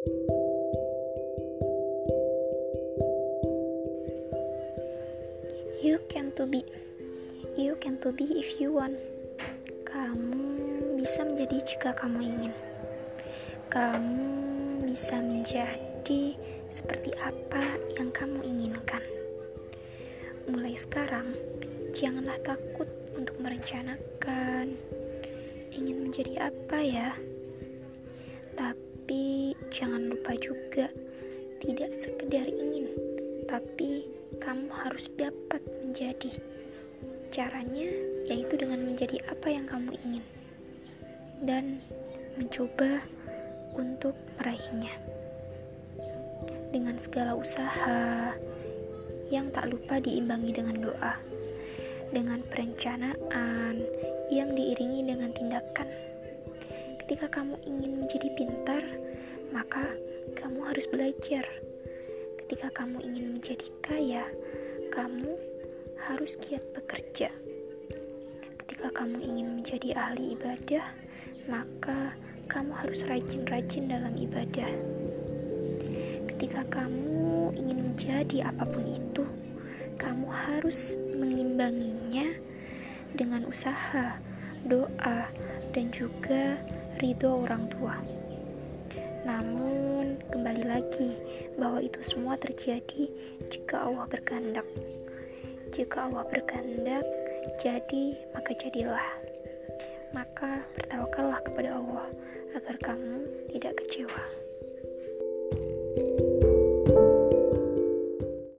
You can to be. You can to be if you want. Kamu bisa menjadi jika kamu ingin. Kamu bisa menjadi seperti apa yang kamu inginkan. Mulai sekarang, janganlah takut untuk merencanakan ingin menjadi apa ya. Jangan lupa juga tidak sekedar ingin, tapi kamu harus dapat menjadi. Caranya yaitu dengan menjadi apa yang kamu ingin dan mencoba untuk meraihnya. Dengan segala usaha yang tak lupa diimbangi dengan doa, dengan perencanaan yang diiringi dengan tindakan. Ketika kamu ingin menjadi pintar, maka kamu harus belajar. Ketika kamu ingin menjadi kaya, kamu harus giat bekerja. Ketika kamu ingin menjadi ahli ibadah, maka kamu harus rajin-rajin dalam ibadah. Ketika kamu ingin menjadi apa pun itu, kamu harus mengimbanginya dengan usaha, doa, dan juga ridho orang tua. Namun, kembali lagi bahwa itu semua terjadi jika Allah berkehendak. Jika Allah berkehendak, jadi maka jadilah. Maka bertawakallah kepada Allah agar kamu tidak kecewa.